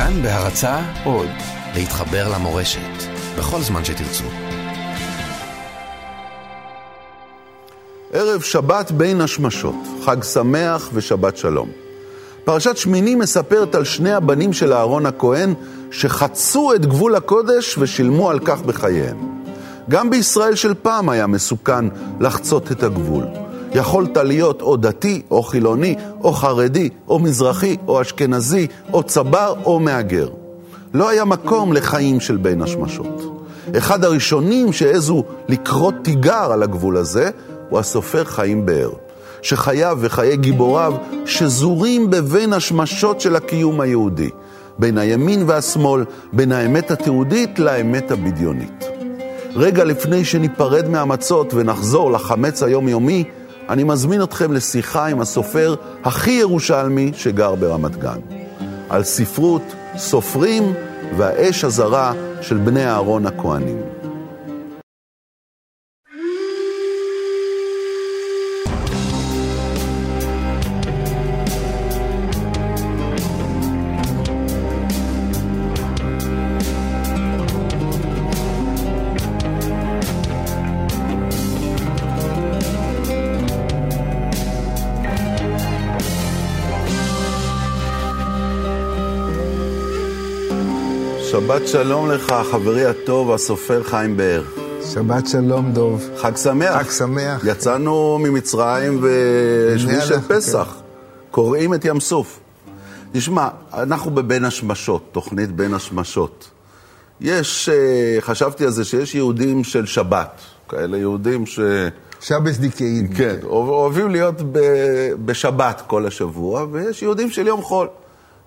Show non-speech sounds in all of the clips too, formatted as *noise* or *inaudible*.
כאן בהרצה עוד, להתחבר למורשת, בכל זמן שתרצו. ערב שבת בין השמשות, חג שמח ושבת שלום. פרשת שמיני מספרת על שני הבנים של אהרון הכהן שחצו את גבול הקודש ושילמו על כך בחייהם. גם בישראל של פעם היה מסוכן לחצות את הגבול. יכולת להיות או דתי, או חילוני, או חרדי, או מזרחי, או אשכנזי, או צבר, או מהגר. לא היה מקום לחיים של בין השמשות. אחד הראשונים שהעזו לקרוא תיגר על הגבול הזה, הוא הסופר חיים באר, שחייו וחיי גיבוריו שזורים בבין השמשות של הקיום היהודי, בין הימין והשמאל, בין האמת התיעודית לאמת הבדיונית. רגע לפני שניפרד מהמצות ונחזור לחמץ היומיומי, אני מזמין אתכם לשיחה עם הסופר הכי ירושלמי שגר ברמת גן. על ספרות, סופרים והאש הזרה של בני אהרון הכהנים. שבת שלום לך, חברי הטוב, הסופר חיים באר. שבת שלום, דוב. חג שמח. חג שמח. יצאנו ממצרים ושביעי של פסח. קוראים את ים סוף. תשמע, אנחנו בבין השמשות, תוכנית בין השמשות. יש, אה, חשבתי על זה שיש יהודים של שבת, כאלה יהודים ש... שבס דיקאין. כן, אוהבים להיות בשבת כל השבוע, ויש יהודים של יום חול.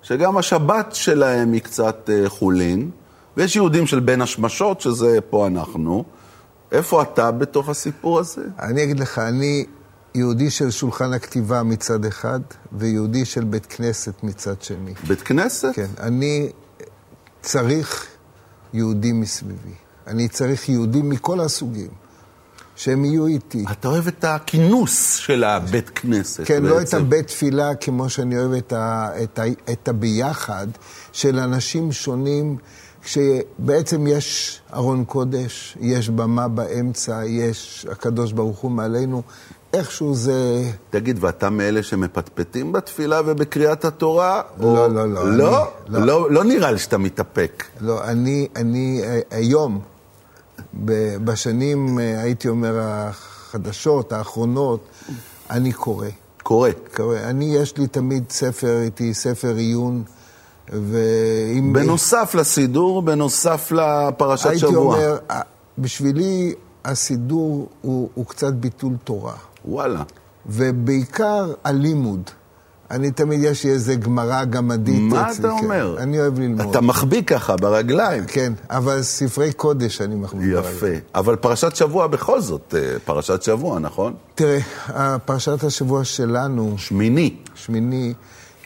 שגם השבת שלהם היא קצת אה, חולין, ויש יהודים של בין השמשות, שזה פה אנחנו. איפה אתה בתוך הסיפור הזה? אני אגיד לך, אני יהודי של שולחן הכתיבה מצד אחד, ויהודי של בית כנסת מצד שני. בית כנסת? כן. אני צריך יהודים מסביבי. אני צריך יהודים מכל הסוגים. שהם יהיו איתי. אתה אוהב את הכינוס של הבית כנסת. כן, בעצם. לא את הבית תפילה כמו שאני אוהב את, ה, את, ה, את הביחד של אנשים שונים, כשבעצם יש ארון קודש, יש במה באמצע, יש הקדוש ברוך הוא מעלינו. איכשהו זה... תגיד, ואתה מאלה שמפטפטים בתפילה ובקריאת התורה? לא, או... לא, לא. לא? אני, לא? לא? לא נראה לי שאתה מתאפק. לא, אני, אני אה, היום... בשנים, אה, הייתי אומר, החדשות, האחרונות, אני קורא. קורא. קורא. אני, יש לי תמיד ספר איתי, ספר עיון, ואם... בנוסף לסידור, בנוסף לפרשת הייתי שבוע. הייתי אומר, בשבילי הסידור הוא, הוא קצת ביטול תורה. וואלה. ובעיקר הלימוד. אני תמיד, יש לי איזה גמרא גמדית. מה אתה אומר? אני אוהב ללמוד. אתה מחביא ככה ברגליים. כן, אבל ספרי קודש אני מחביא ברגליים. יפה. אבל פרשת שבוע בכל זאת, אה, פרשת שבוע, נכון? תראה, פרשת השבוע שלנו... שמיני. שמיני.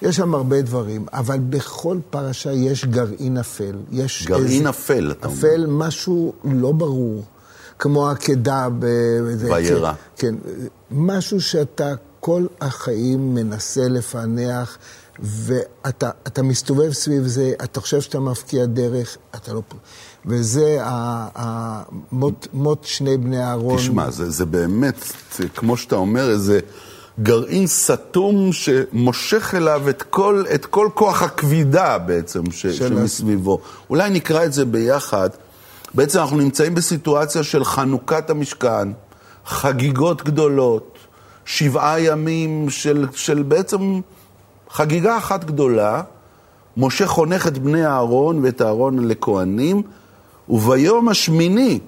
יש שם הרבה דברים, אבל בכל פרשה יש גרעין אפל. יש גרעין אפל, אתה אומר. אפל, משהו לא ברור. כמו עקדה ב... וירא. כן, כן, משהו שאתה כל החיים מנסה לפענח, ואתה מסתובב סביב זה, אתה חושב שאתה מפקיע דרך, אתה לא... וזה המות, מות שני בני אהרון. תשמע, זה, זה באמת, זה, כמו שאתה אומר, איזה גרעין סתום שמושך אליו את כל, את כל כוח הכבידה בעצם ש, שמסביבו. אולי נקרא את זה ביחד. בעצם אנחנו נמצאים בסיטואציה של חנוכת המשכן, חגיגות גדולות, שבעה ימים של, של בעצם חגיגה אחת גדולה. משה חונך את בני אהרון ואת אהרון לכהנים, וביום השמיני,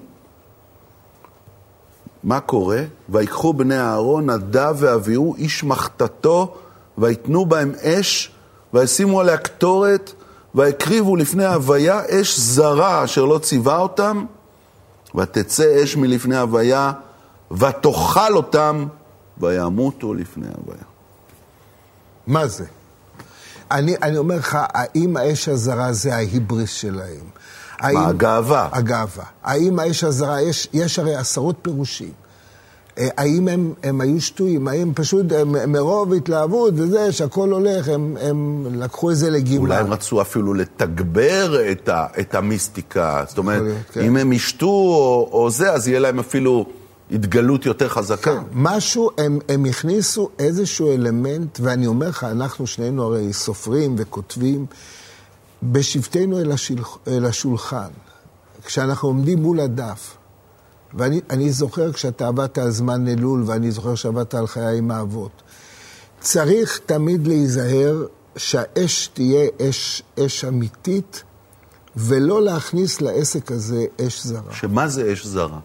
מה קורה? ויקחו בני אהרון, נדב ואביהו, איש מחתתו, ויתנו בהם אש, וישימו עליה קטורת, ויקריבו לפני הוויה אש זרה אשר לא ציווה אותם, ותצא אש מלפני הוויה, ותאכל אותם וימותו לפני הוויה. מה זה? אני, אני אומר לך, האם האש הזרה זה ההיבריס שלהם? האם, מה, הגאווה? הגאווה. האם האש הזרה, יש, יש הרי עשרות פירושים. אה, האם הם, הם היו שטויים? האם פשוט הם, מרוב התלהבות וזה, שהכל הולך, הם, הם לקחו את זה לגימה? אולי הם רצו אפילו לתגבר את, ה, את המיסטיקה. זאת אומרת, כן. אם הם ישתו או, או זה, אז יהיה להם אפילו התגלות יותר חזקה. כן, משהו, הם, הם הכניסו איזשהו אלמנט, ואני אומר לך, אנחנו שנינו הרי סופרים וכותבים, בשבתנו אל, השל, אל השולחן, כשאנחנו עומדים מול הדף, ואני זוכר כשאתה עבדת על זמן אלול, ואני זוכר שעבדת על חיי עם האבות. צריך תמיד להיזהר שהאש תהיה אש, אש אמיתית, ולא להכניס לעסק הזה אש זרה. שמה זה אש זרה?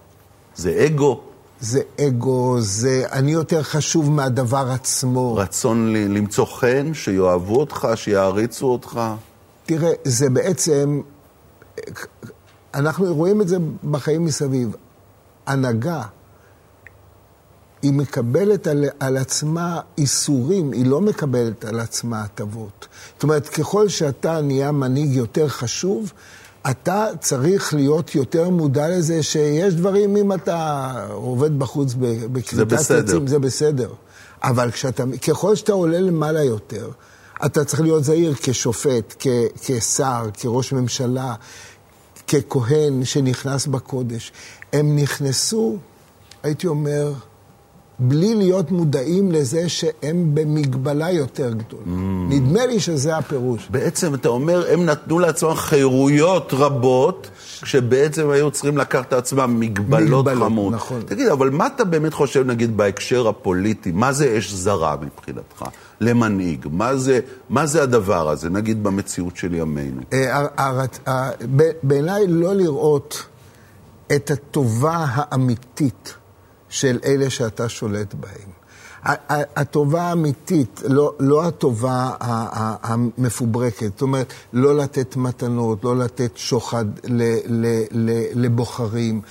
זה אגו? זה אגו, זה אני יותר חשוב מהדבר עצמו. רצון ל- למצוא חן, שיאהבו אותך, שיעריצו אותך? תראה, זה בעצם, אנחנו רואים את זה בחיים מסביב. הנהגה, היא מקבלת על, על עצמה איסורים, היא לא מקבלת על עצמה הטבות. זאת אומרת, ככל שאתה נהיה מנהיג יותר חשוב, אתה צריך להיות יותר מודע לזה שיש דברים, אם אתה עובד בחוץ בכריתת עצים, זה בסדר. אבל כשאתה, ככל שאתה עולה למעלה יותר, אתה צריך להיות זהיר כשופט, כ, כשר, כראש ממשלה, ככהן שנכנס בקודש. הם נכנסו, הייתי אומר, בלי להיות מודעים לזה שהם במגבלה יותר גדולה. Mm. נדמה לי שזה הפירוש. בעצם אתה אומר, הם נתנו לעצמם חירויות רבות, כשבעצם היו צריכים לקחת לעצמם מגבלות, מגבלות, חמות. נכון. תגיד, אבל מה אתה באמת חושב, נגיד, בהקשר הפוליטי? מה זה אש זרה מבחינתך? למנהיג. מה זה, מה זה הדבר הזה, נגיד, במציאות של ימינו? אה, בעיניי לא לראות את הטובה האמיתית של אלה שאתה שולט בהם. הטובה האמיתית, לא, לא הטובה המפוברקת, זאת אומרת, לא לתת מתנות, לא לתת שוחד ל, ל, ל, לבוחרים,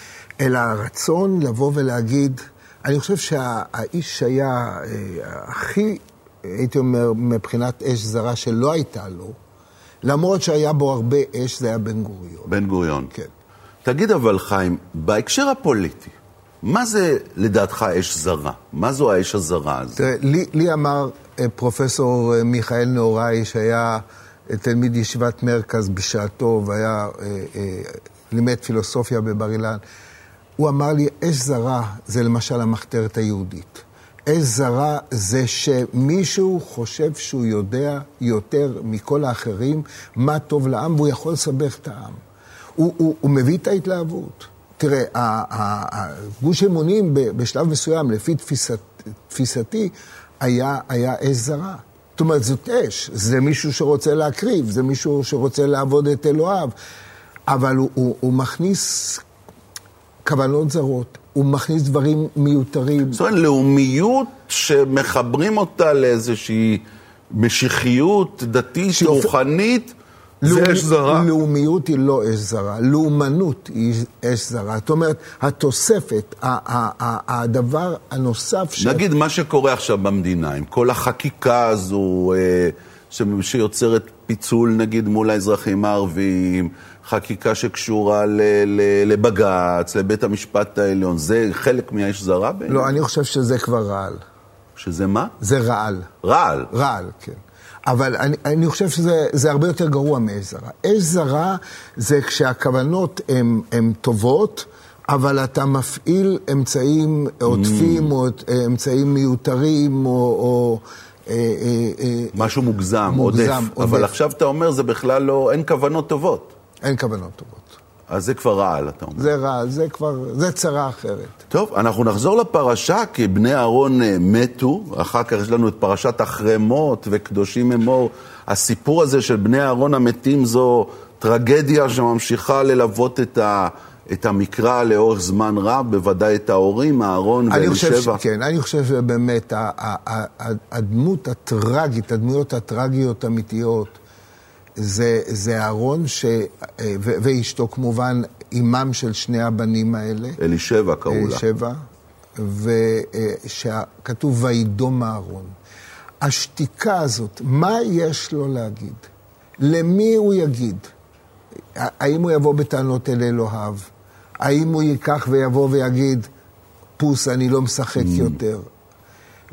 אלא הרצון לבוא ולהגיד, אני חושב שהאיש שהיה אה, הכי, הייתי אומר, מבחינת אש זרה שלא הייתה לו, למרות שהיה בו הרבה אש, זה היה בן גוריון. בן גוריון. כן. תגיד אבל, חיים, בהקשר הפוליטי, מה זה לדעתך אש זרה? מה זו האש הזרה הזאת? תראה, לי, לי אמר אה, פרופסור אה, מיכאל נהוראי, שהיה אה, תלמיד ישיבת מרכז בשעתו, והיה, לימד פילוסופיה בבר אילן, הוא אמר לי, אש זרה זה למשל המחתרת היהודית. אש זרה זה שמישהו חושב שהוא יודע יותר מכל האחרים מה טוב לעם, והוא יכול לסבך את העם. הוא, הוא, הוא מביא את ההתלהבות. תראה, גוש אמונים בשלב מסוים, לפי תפיסת, תפיסתי, היה, היה אש זרה. זאת אומרת, זאת אש, זה מישהו שרוצה להקריב, זה מישהו שרוצה לעבוד את אלוהיו, אבל הוא, הוא, הוא מכניס כוונות זרות, הוא מכניס דברים מיותרים. זאת אומרת, לאומיות שמחברים אותה לאיזושהי משיחיות דתית, שיופ- רוחנית, זה אש זרה. לאומיות היא לא אש זרה, לאומנות היא אש זרה. זאת אומרת, התוספת, הדבר הנוסף ש... נגיד מה שקורה עכשיו במדינה, עם כל החקיקה הזו אה, שיוצרת פיצול נגיד מול האזרחים הערבים, חקיקה שקשורה ל- ל- לבג"ץ, לבית המשפט העליון, זה חלק מהאש זרה בעיניי? לא, אני חושב שזה כבר רעל. שזה מה? זה רעל. רעל. רעל, כן. אבל אני, אני חושב שזה זה הרבה יותר גרוע מאש זרה. אש זרה זה כשהכוונות הן טובות, אבל אתה מפעיל אמצעים עוטפים, או אה, אמצעים מיותרים, או... או אה, אה, משהו מוגזם, מוגזם, עודף. עודף. אבל עכשיו אתה אומר, זה בכלל לא, אין כוונות טובות. אין כוונות טובות. אז זה כבר רעל, אתה אומר. זה רעל, זה כבר, זה צרה אחרת. טוב, אנחנו נחזור לפרשה, כי בני אהרון אה, מתו, אחר כך יש לנו את פרשת אחרי מות וקדושים אמור. הסיפור הזה של בני אהרון המתים זו טרגדיה שממשיכה ללוות את, ה, את המקרא לאורך זמן רב, בוודאי את ההורים, אהרון אני חושב ואלישבע. שכן, אני חושב שבאמת הדמות הטרגית, הדמויות הטרגיות האמיתיות, זה, זה אהרון ש... ו- ואשתו כמובן, אימם של שני הבנים האלה. אלישבע קראו לה. שבע, ושכתוב וידום אהרון. השתיקה הזאת, מה יש לו להגיד? למי הוא יגיד? האם הוא יבוא בטענות אל אלוהיו? האם הוא ייקח ויבוא ויגיד, פוס, אני לא משחק יותר.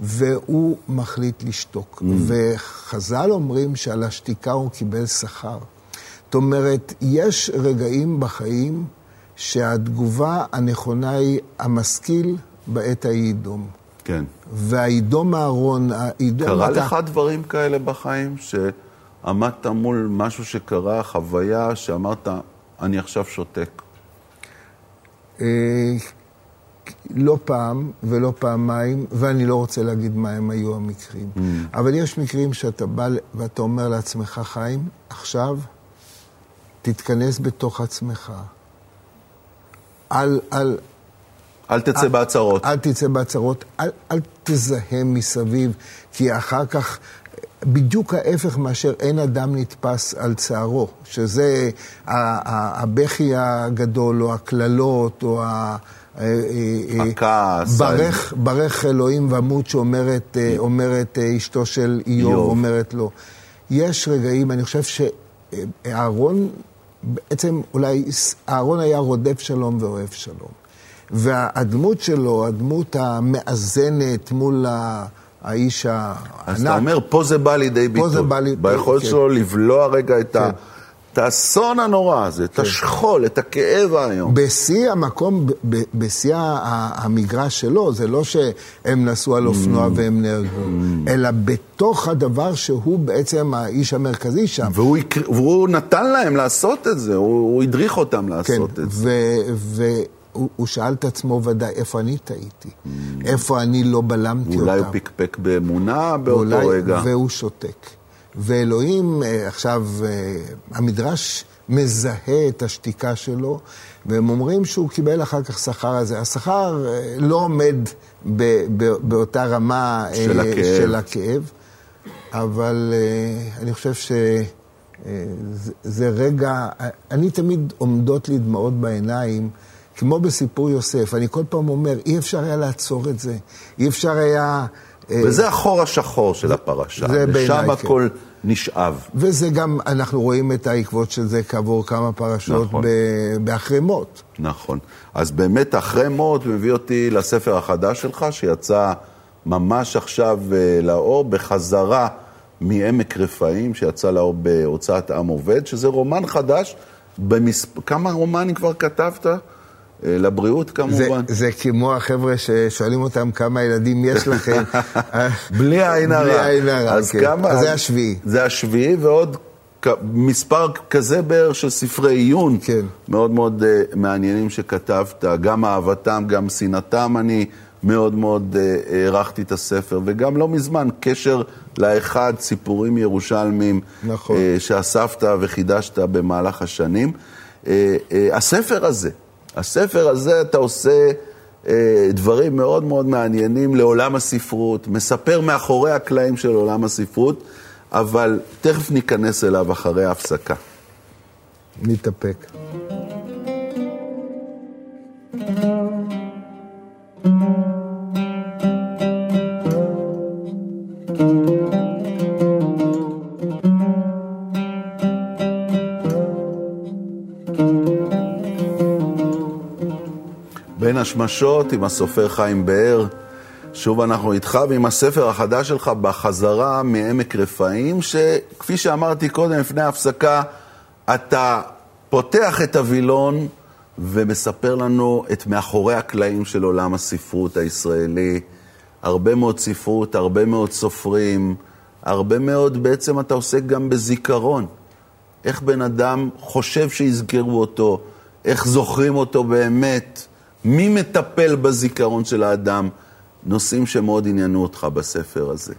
והוא מחליט לשתוק. וחז"ל אומרים שעל השתיקה הוא קיבל שכר. זאת אומרת, יש רגעים בחיים שהתגובה הנכונה היא המשכיל בעת הידום. כן. והידום אהרון, הידום... קרה אתה- לך דברים כאלה בחיים, שעמדת מול משהו שקרה, חוויה, שאמרת, אני עכשיו שותק. לא פעם ולא פעמיים, ואני לא רוצה להגיד מה הם היו המקרים. Mm. אבל יש מקרים שאתה בא ואתה אומר לעצמך, חיים, עכשיו תתכנס בתוך עצמך. אל, אל, אל תצא בהצהרות. אל תצא בהצהרות, אל, אל תזהם מסביב, כי אחר כך, בדיוק ההפך מאשר אין אדם נתפס על צערו, שזה הבכי הגדול, או הקללות, או ה... אה, אה, אה, הכעס, ברך, ברך אלוהים ומות שאומרת אומרת, אשתו של איוב, איוב. אומרת לו. יש רגעים, אני חושב שאהרון, בעצם אולי אהרון היה רודף שלום ואוהב שלום. והדמות שלו, הדמות המאזנת מול ה- האיש הענק. אז אתה אומר, פה זה בא לידי ביטוי. זה בא לידי- ביכולת כן. שלו לבלוע רגע את ה- כן. את האסון הנורא הזה, את השכול, את הכאב האיום. בשיא המקום, בשיא המגרש שלו, זה לא שהם נסעו על אופנוע Mm. והם נהרגו, אלא בתוך הדבר שהוא בעצם האיש המרכזי שם. והוא, יקר- והוא נתן להם לעשות את זה, הוא, הוא הדריך אותם כן, לעשות את זה. והוא הוא שאל את עצמו ודאי, איפה אני טעיתי? איפה אני לא בלמתי אותם? אולי הוא פקפק באמונה באותו ואולי- רגע. והוא שותק. ואלוהים, אה, עכשיו, אה, המדרש מזהה את השתיקה שלו, והם אומרים שהוא קיבל אחר כך שכר על זה. השכר אה, לא עומד ב- ב- באותה רמה של הכאב. של הכאב, אבל אני חושב שזה רגע, אני תמיד עומדות לי דמעות בעיניים. כמו בסיפור יוסף, אני כל פעם אומר, אי אפשר היה לעצור את זה, אי אפשר היה... אה, וזה החור השחור של הפרשה. ושם כן. הכל נשאב. וזה גם, אנחנו רואים את העקבות של זה כעבור כמה פרשות נכון. באחרי מות. נכון. אז באמת, אחרי מות מביא אותי לספר החדש שלך, שיצא ממש עכשיו אה, לאור, בחזרה מעמק רפאים, שיצא לאור בהוצאת עם עובד, שזה רומן חדש. במספ... כמה רומנים כבר כתבת? לבריאות זה, כמובן. זה כמו החבר'ה ששואלים אותם כמה ילדים יש לכם. *laughs* בלי עין הרע. בלי עין הרע, אז כן. כמה... אז זה השביעי. זה השביעי, ועוד מספר כזה בערך של ספרי עיון. כן. מאוד מאוד uh, מעניינים שכתבת, גם אהבתם, גם שנאתם, אני מאוד מאוד uh, הערכתי את הספר, וגם לא מזמן, קשר לאחד, סיפורים ירושלמיים, נכון. uh, שאספת וחידשת במהלך השנים. Uh, uh, הספר הזה, הספר הזה, אתה עושה uh, דברים מאוד מאוד מעניינים לעולם הספרות, מספר מאחורי הקלעים של עולם הספרות, אבל תכף ניכנס אליו אחרי ההפסקה. נתאפק. בין השמשות עם הסופר חיים באר. שוב אנחנו איתך ועם הספר החדש שלך בחזרה מעמק רפאים, שכפי שאמרתי קודם לפני ההפסקה, אתה פותח את הווילון ומספר לנו את מאחורי הקלעים של עולם הספרות הישראלי. הרבה מאוד ספרות, הרבה מאוד סופרים, הרבה מאוד, בעצם אתה עוסק גם בזיכרון. איך בן אדם חושב שיזכרו אותו, איך זוכרים אותו באמת, מי מטפל בזיכרון של האדם, נושאים שמאוד עניינו אותך בספר הזה.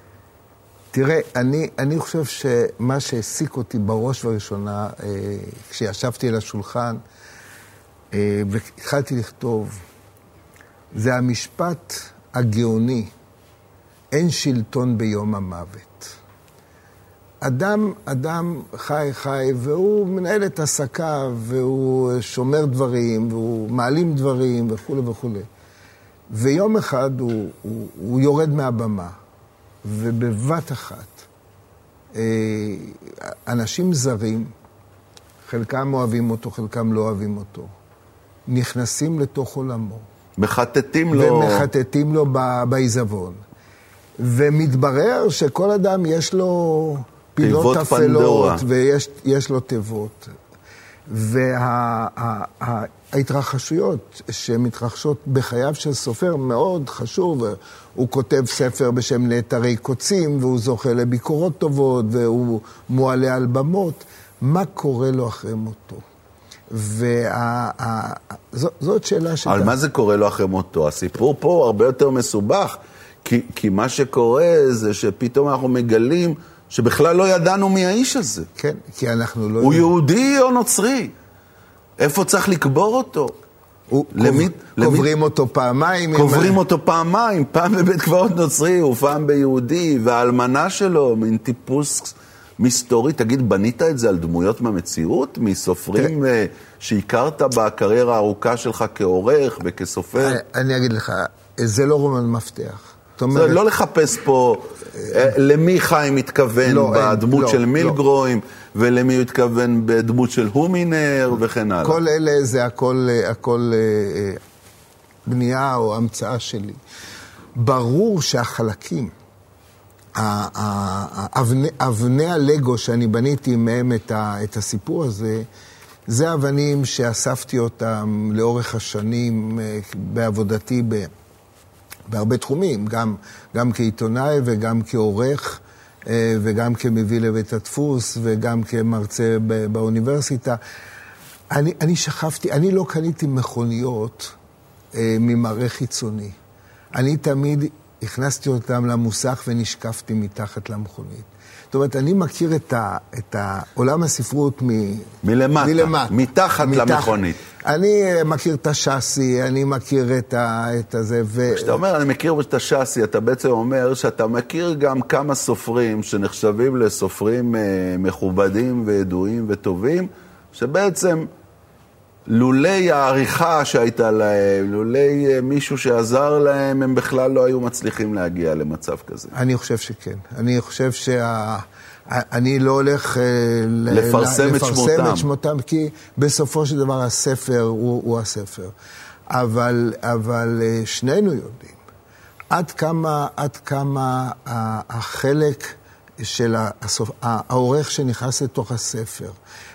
תראה, אני, אני חושב שמה שהעסיק אותי בראש ובראשונה, אה, כשישבתי על השולחן אה, והתחלתי לכתוב, זה המשפט הגאוני, אין שלטון ביום המוות. אדם, אדם חי חי, והוא מנהל את עסקיו, והוא שומר דברים, והוא מעלים דברים וכולי וכולי. ויום אחד הוא, הוא, הוא יורד מהבמה, ובבת אחת, אה, אנשים זרים, חלקם אוהבים אותו, חלקם לא אוהבים אותו, נכנסים לתוך עולמו, מחטטים לו. ומחטטים לו בעיזבון. ומתברר שכל אדם יש לו פינות תיבות אפלות. ויש יש לו תיבות. וההתרחשויות שמתרחשות בחייו של סופר מאוד חשוב. הוא כותב ספר בשם נעתרי קוצים, והוא זוכה לביקורות טובות, והוא מועלה על במות. מה קורה לו אחרי מותו? וזאת שאלה ש... על מה זה קורה לו אחרי מותו? הסיפור פה הרבה יותר מסובך, כי, כי מה שקורה זה שפתאום אנחנו מגלים שבכלל לא ידענו מי האיש הזה. כן, כי אנחנו לא... הוא יהודי או נוצרי? איפה צריך לקבור אותו? למי- קוב- למי- קוברים אותו פעמיים. עם- קוברים אותו פעמיים, פעם בבית קברות נוצרי ופעם ביהודי, והאלמנה שלו, מין טיפוס מסתורי. תגיד, בנית את זה על דמויות מהמציאות? מסופרים אה, שהכרת בקריירה הארוכה שלך כעורך וכסופר? אני- אני אגיד לך, זה לא רומן מפתח. זאת אומרת, לא לחפש פה אה, למי חיים מתכוון לא, אין, בדמות לא, של לא. מילגרוים, ולמי הוא התכוון בדמות של הומינר וכן הלאה. כל אלה זה הכל, אה, הכל אה, בנייה או המצאה שלי. ברור שהחלקים, ה- ה- ה- אבני, אבני הלגו שאני בניתי מהם את, ה, את הסיפור הזה, זה אבנים שאספתי אותם לאורך השנים בעבודתי ב, בהרבה תחומים, גם, גם כעיתונאי וגם כעורך. אה, וגם כמביא לבית הדפוס וגם כמרצה באוניברסיטה. אני, אני שכבתי, אני לא קניתי מכוניות אה, ממראה חיצוני. אני תמיד הכנסתי אותם למוסך ונשקפתי מתחת למכונית. זאת אומרת, אני מכיר את, ה, את עולם הספרות מ... מלמטה, מלמטה. מתחת למכונית. אני אה, מכיר את השאסי, אני מכיר את, ה, את הזה, ו... כשאתה אומר, אני מכיר את השאסי, אתה בעצם אומר שאתה מכיר גם כמה סופרים שנחשבים לסופרים אה, מכובדים וידועים וטובים, שבעצם לולי העריכה שהייתה להם, לולי אה, מישהו שעזר להם, הם בכלל לא היו מצליחים להגיע למצב כזה. אני חושב שכן. אני חושב שה... אני לא הולך אה, לפרסם ל- את לפרסם שמותם. את שמותם, כי בסופו של דבר הספר הוא, הוא הספר. אבל, אבל אה, שנינו יודעים עד כמה, עד כמה ה- החלק של הסופ... העורך שנכנס לתוך הספר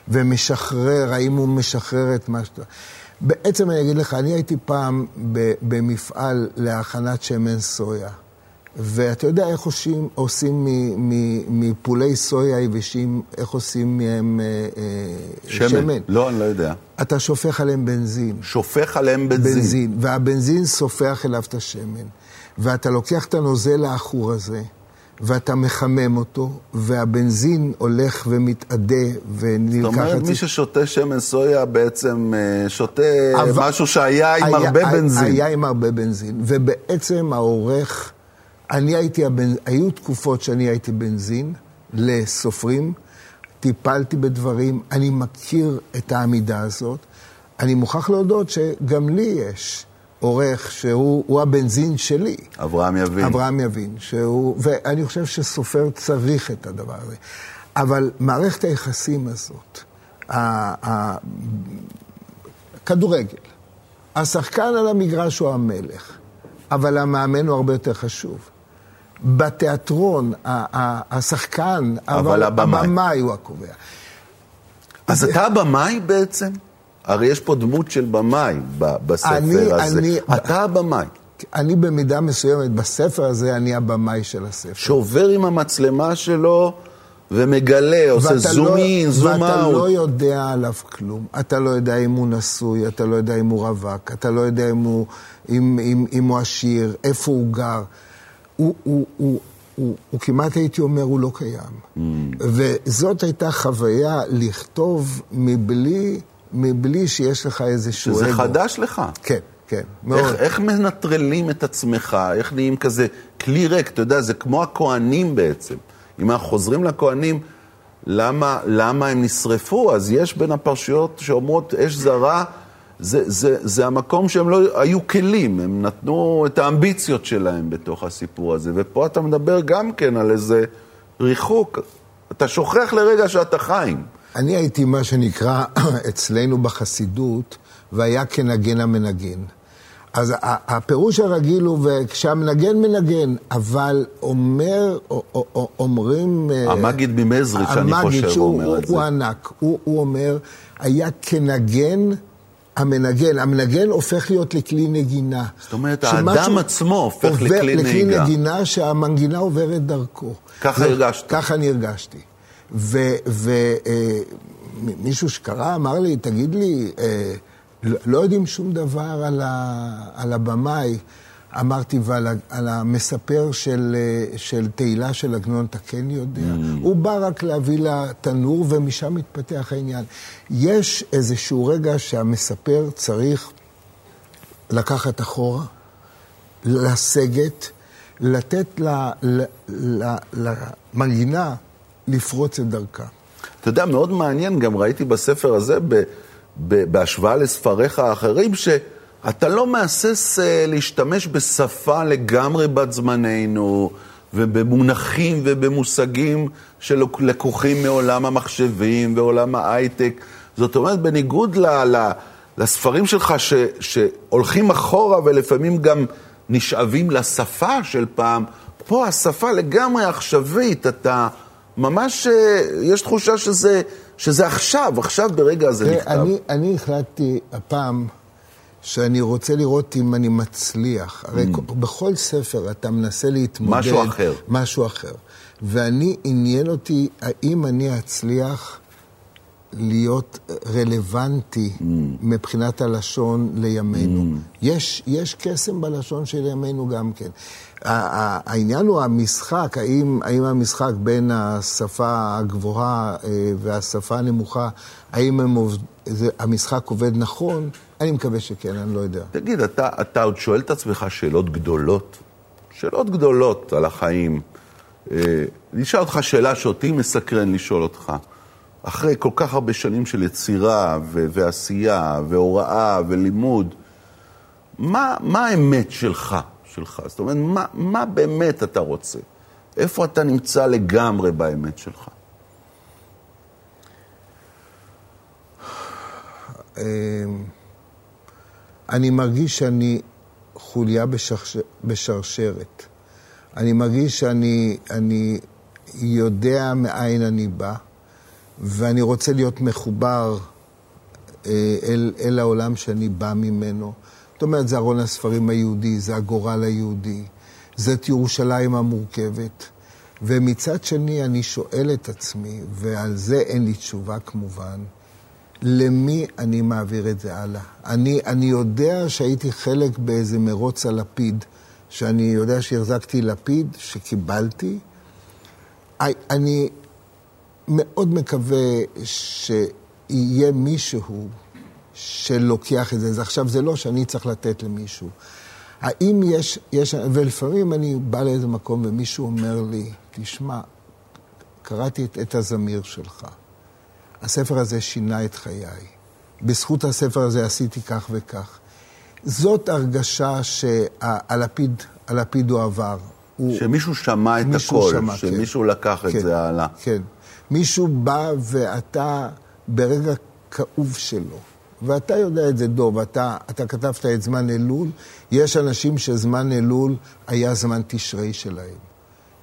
ומשחרר, האם הוא משחרר את מה שאתה... בעצם אני אגיד לך, אני הייתי פעם במפעל להכנת שמן סויה. ואתה יודע איך עושים, עושים מפולי סויה יבשים, איך עושים מהם אה, אה, שמן. שמן? לא, אני לא יודע. אתה שופך עליהם בנזין. שופך עליהם בנזין. בנזין, והבנזין סופח אליו את השמן. ואתה לוקח את הנוזל העכור הזה, ואתה מחמם אותו, והבנזין הולך ומתאדה ונלקח... זאת אומרת, מי ששותה שמן סויה בעצם אה, שותה אבל- משהו שהיה עם היה- הרבה היה- בנזין. היה עם הרבה בנזין. ובעצם העורך, אני הייתי, הבנ... היו תקופות שאני הייתי בנזין לסופרים, טיפלתי בדברים, אני מכיר את העמידה הזאת. אני מוכרח להודות שגם לי יש עורך שהוא הוא הבנזין שלי. אברהם יבין. אברהם יבין, שהוא, ואני חושב שסופר צריך את הדבר הזה. אבל מערכת היחסים הזאת, ה- ה- כדורגל, השחקן על המגרש הוא המלך, אבל המאמן הוא הרבה יותר חשוב. בתיאטרון, השחקן, אבל הבמאי. הוא הקובע. אז אתה הבמאי בעצם? הרי יש פה דמות של במאי בספר אני- הזה. אני- אתה הבמאי, אני במידה מסוימת, בספר הזה, אני הבמאי של הספר. שעובר עם המצלמה שלו ומגלה, עושה ואתה זום לא- אין, זום ואתה אאוט. לא יודע עליו כלום. אתה לא יודע אם הוא נשוי, אתה לא יודע אם הוא רווק, אתה לא יודע אם הוא, אם, אם, אם הוא עשיר, איפה הוא גר. הוא, הוא, הוא, הוא, הוא כמעט הייתי אומר, הוא לא קיים. Mm. וזאת הייתה חוויה לכתוב מבלי, מבלי שיש לך איזשהו שזה אגו. חדש לך. כן, כן, מאוד. איך, איך מנטרלים את עצמך? איך נהיים כזה כלי ריק? אתה יודע, זה כמו הכוהנים בעצם. אם אנחנו חוזרים לכוהנים, למה, למה הם נשרפו? אז יש בין הפרשיות שאומרות אש זרה, זה, זה, זה המקום שהם לא היו כלים, הם נתנו את האמביציות שלהם בתוך הסיפור הזה. ופה אתה מדבר גם כן על איזה ריחוק. אתה שוכח לרגע שאתה חיים. אני הייתי מה שנקרא *clears throat* אצלנו בחסידות, והיה כנגן המנגן. אז הפירוש הרגיל הוא, וכשהמנגן מנגן, אבל אומר, אומרים... אה, המגיד ממזריץ', אני חושב, הוא אומר את זה. הוא ענק. הוא, הוא אומר, היה כנגן המנגן. המנגן הופך להיות לכלי נגינה. זאת אומרת, האדם עצמו הופך לכלי נהיגה. לכלי נגינה שהמנגינה עוברת דרכו. ככה הרגשת. ככה אני הרגשתי. ומישהו אה, שקרא אמר לי, תגיד לי, אה, לא, לא יודעים שום דבר על, ה, על הבמאי. אמרתי, ועל על המספר של, של תהילה של עגנון, אתה כן יודע? Mm. הוא בא רק להביא לה תנור, ומשם מתפתח העניין. יש איזשהו רגע שהמספר צריך לקחת אחורה, לסגת, לתת למנגינה לפרוץ את דרכה. אתה יודע, מאוד מעניין, גם ראיתי בספר הזה, ב, ב, בהשוואה לספריך האחרים, שאתה לא מהסס אה, להשתמש בשפה לגמרי בת זמננו, ובמונחים ובמושגים שלקוחים מעולם המחשבים ועולם ההייטק. זאת אומרת, בניגוד ל, ל, לספרים שלך ש, שהולכים אחורה ולפעמים גם נשאבים לשפה של פעם, פה השפה לגמרי עכשווית, אתה... ממש, אה, יש תחושה שזה, שזה עכשיו, עכשיו ברגע הזה נכתב. אני, אני החלטתי הפעם שאני רוצה לראות אם אני מצליח. הרי mm. בכל ספר אתה מנסה להתמודד... משהו אחר. משהו אחר. ואני, עניין אותי האם אני אצליח להיות רלוונטי mm. מבחינת הלשון לימינו. Mm. יש, יש קסם בלשון של ימינו גם כן. העניין הוא המשחק, האם, האם המשחק בין השפה הגבוהה אה, והשפה הנמוכה, האם הם עובד, זה, המשחק עובד נכון? אני מקווה שכן, אני לא יודע. תגיד, אתה, אתה עוד שואל את עצמך שאלות גדולות? שאלות גדולות על החיים. אה, אני אשאל אותך שאלה שאותי מסקרן לשאול אותך. אחרי כל כך הרבה שנים של יצירה ו- ועשייה והוראה ולימוד, מה, מה האמת שלך? שלך. זאת אומרת, מה, מה באמת אתה רוצה? איפה אתה נמצא לגמרי באמת שלך? אני מרגיש שאני חוליה בשרש... בשרשרת. אני מרגיש שאני אני יודע מאין אני בא, ואני רוצה להיות מחובר אה, אל, אל העולם שאני בא ממנו. זאת אומרת, זה ארון הספרים היהודי, זה הגורל היהודי, זאת ירושלים המורכבת. ומצד שני, אני שואל את עצמי, ועל זה אין לי תשובה כמובן, למי אני מעביר את זה הלאה? אני, אני יודע שהייתי חלק באיזה מרוץ על לפיד, שאני יודע שהחזקתי לפיד, שקיבלתי. אני מאוד מקווה שיהיה מישהו שלוקח את זה. עכשיו, זה לא שאני צריך לתת למישהו. האם יש, יש, ולפעמים אני בא לאיזה מקום ומישהו אומר לי, תשמע, קראתי את, את הזמיר שלך. הספר הזה שינה את חיי. בזכות הספר הזה עשיתי כך וכך. זאת הרגשה שהלפיד, הלפיד הוא עבר. שמישהו שמע את הכל, שמע, שמישהו כן. לקח כן, את זה הלאה. כן. מישהו בא ואתה ברגע כאוב שלו, ואתה יודע את זה, דוב, אתה, אתה כתבת את זמן אלול, יש אנשים שזמן אלול היה זמן תשרי שלהם.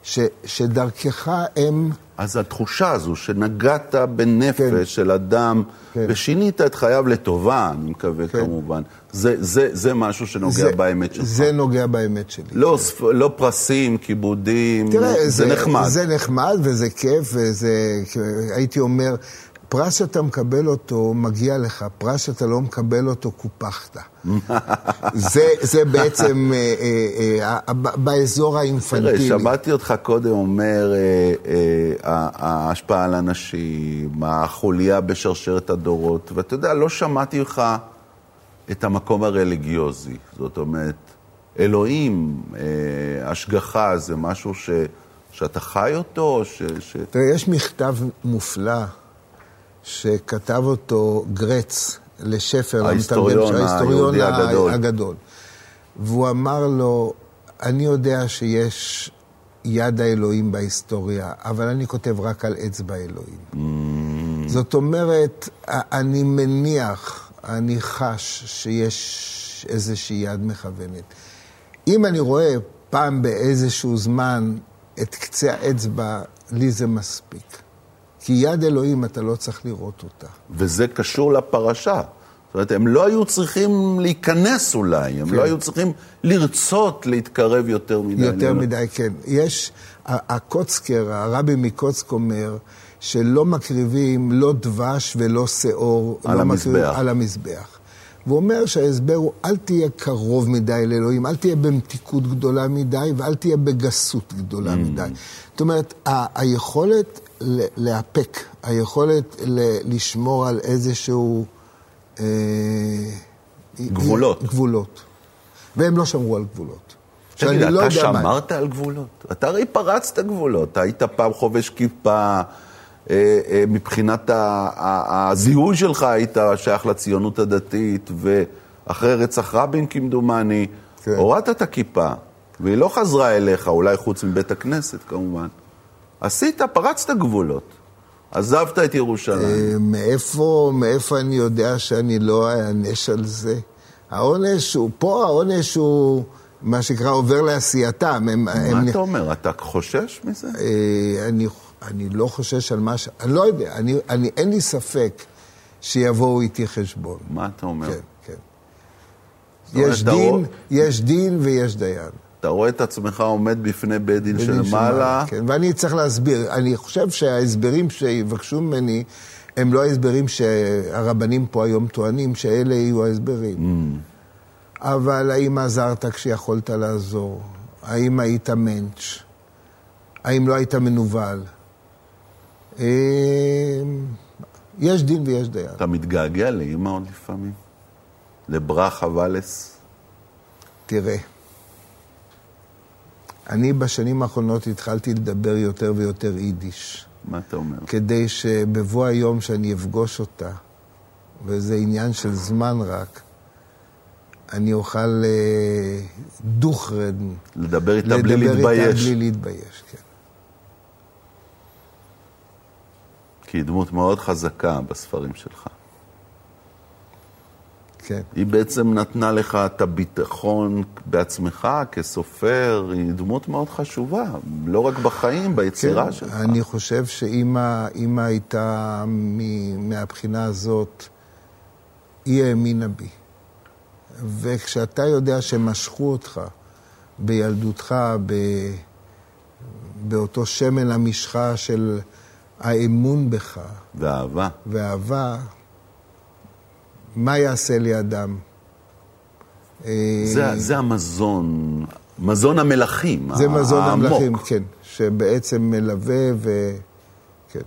ש, שדרכך הם... אז התחושה הזו שנגעת בנפש כן. של אדם כן. ושינית את חייו לטובה, אני מקווה כן. כמובן, זה, זה, זה משהו שנוגע זה, באמת שלך. זה נוגע באמת שלי. לא, כן. ספ... לא פרסים, כיבודים, תראה, זה, זה נחמד. זה נחמד וזה כיף, וזה, הייתי אומר, פרס שאתה מקבל אותו, מגיע לך, פרס שאתה לא מקבל אותו, קופחת. *laughs* זה, זה בעצם אה, אה, אה, באזור האינפנטילי. תראה, שמעתי אותך קודם אומר, ההשפעה על אנשים, החוליה בשרשרת הדורות, ואתה יודע, לא שמעתי לך את המקום הרליגיוזי. זאת אומרת, אלוהים, השגחה, זה משהו ש, שאתה חי אותו? ש, ש... תראה, יש מכתב מופלא. שכתב אותו גרץ לשפר, ההיסטוריון, ההיסטוריון הגדול. הגדול. והוא אמר לו, אני יודע שיש יד האלוהים בהיסטוריה, אבל אני כותב רק על אצבע אלוהים. Mm. זאת אומרת, אני מניח, אני חש שיש, יש איזושהי יד מכוונת. אם אני רואה פעם באיזשהו זמן את קצה האצבע, לי זה מספיק. כי יד אלוהים, אתה לא צריך לראות אותה. וזה קשור לפרשה. זאת אומרת, הם לא היו צריכים להיכנס אולי, הם כן. לא היו צריכים לרצות להתקרב יותר מדי. יותר לאלוהים. מדי, כן. יש, הקוצקר, הרבי מקוצק אומר, שלא מקריבים לא דבש ולא שאור. על לא המזבח. מקריבים, על המזבח. והוא אומר שההסבר הוא, אל תהיה קרוב מדי לאלוהים, אל תהיה במתיקות גדולה מדי ואל תהיה בגסות גדולה Mm. מדי. זאת אומרת, ה- היכולת לאפק, היכולת ל- לשמור על איזשהו... אה, גבולות. גבולות. והם לא שמרו על גבולות. תגיד, לא אתה מה- שמרת על גבולות? אתה הרי פרצת גבולות. אתה היית פעם חובש כיפה, אה, אה, מבחינת הזיהוי שלך היית שייך לציונות הדתית, ואחרי רצח רבין כמדומני, כן. הורדת את הכיפה, והיא לא חזרה אליך, אולי חוץ מבית הכנסת כמובן. עשית, פרצת גבולות. עזבת את ירושלים. אה, מאיפה, מאיפה אני יודע שאני לא אענש על זה? העונש הוא, פה העונש הוא מה שנקרא עובר לעשייתם. הם, מה הם, אתה אומר? אתה חושש מזה? אה, אני, אני לא חושש על מה ש... אני לא יודע, אני, אני, אין לי ספק שיבואו איתי חשבון. מה אתה אומר? כן, כן. יש דין, יש דין ויש דיין. אתה רואה את עצמך עומד בפני בית דין של מעלה, כן, ואני צריך להסביר. אני חושב שההסברים שיבקשו ממני, הם לא ההסברים שהרבנים פה היום טוענים, שאלה יהיו ההסברים. Mm. אבל האם עזרת כשיכולת לעזור? האם היית מענץ'? האם לא היית מנוול? אה, יש דין ויש דיין. אתה מתגעגע לאימא עוד לפעמים? לברכה ולס? תראה, אני בשנים האחרונות התחלתי לדבר יותר ויותר יידיש, מה אתה אומר? כדי שבבוא היום שאני אפגוש אותה, וזה עניין של זמן רק, אני אוכל אה, דוכרן, לדבר איתה בלי לדבר איתה להתבייש. בלי להתבייש, כן. כי היא דמות מאוד חזקה בספרים שלך. כן. היא בעצם נתנה לך את הביטחון בעצמך כסופר, היא דמות מאוד חשובה, לא רק בחיים, ביצירה כן, שלך. אני חושב שאימא אימא הייתה, מ- מהבחינה הזאת, היא האמינה בי. וכשאתה יודע שמשכו אותך בילדותך, ב... באותו שמן המשחה של האמון בך ואהבה. ואהבה, מה יעשה לי אדם? אה, זה, זה המזון, מזון המלכים. זה מזון העמוק. המלכים, כן, שבעצם מלווה ו... כן.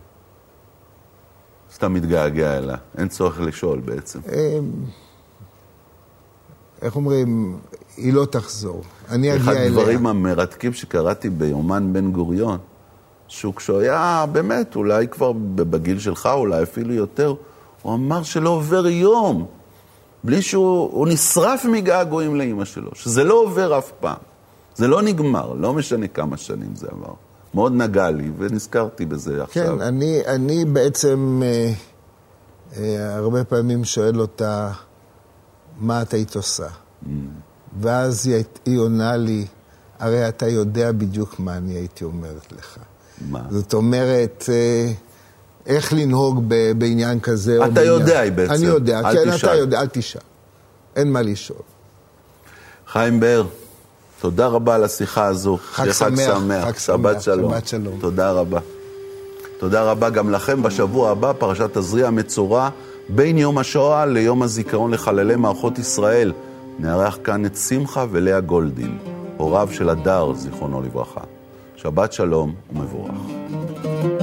סתם מתגעגע אליה, אין צורך לשאול בעצם. אה, איך אומרים, היא לא תחזור. אני אחד אגיע אליה. הדברים המרתקים שקראתי ביומן בן גוריון, שהוא כשהוא היה באמת, אולי כבר בגיל שלך, אולי אפילו יותר, הוא אמר שלא עובר יום בלי שהוא הוא נשרף מגעגועים לאימא שלו, שזה לא עובר אף פעם. זה לא נגמר, לא משנה כמה שנים זה עבר. מאוד נגע לי, ונזכרתי בזה עכשיו. כן, אני, אני בעצם אה, אה, הרבה פעמים שואל אותה, מה את היית עושה? Mm. ואז היא, היא עונה לי, הרי אתה יודע בדיוק מה אני הייתי אומרת לך. מה? זאת אומרת, אה, איך לנהוג ב, בעניין כזה או אתה בעניין... יודע בעצם, אני יודע, כן, תשאל. אתה יודע, אל תשאל. אין מה לשאול. חיים באר, תודה רבה על השיחה הזו. חג שמח, שמח, חג שבת שמח, שלום. שבת שלום. תודה רבה. תודה רבה גם לכם. בשבוע הבא, פרשת תזריע מצורע, בין יום השואה ליום הזיכרון לחללי מערכות ישראל. נארח כאן את שמחה ולאה גולדין, הוריו של הדר, זיכרונו לברכה. שבת שלום ומבורך.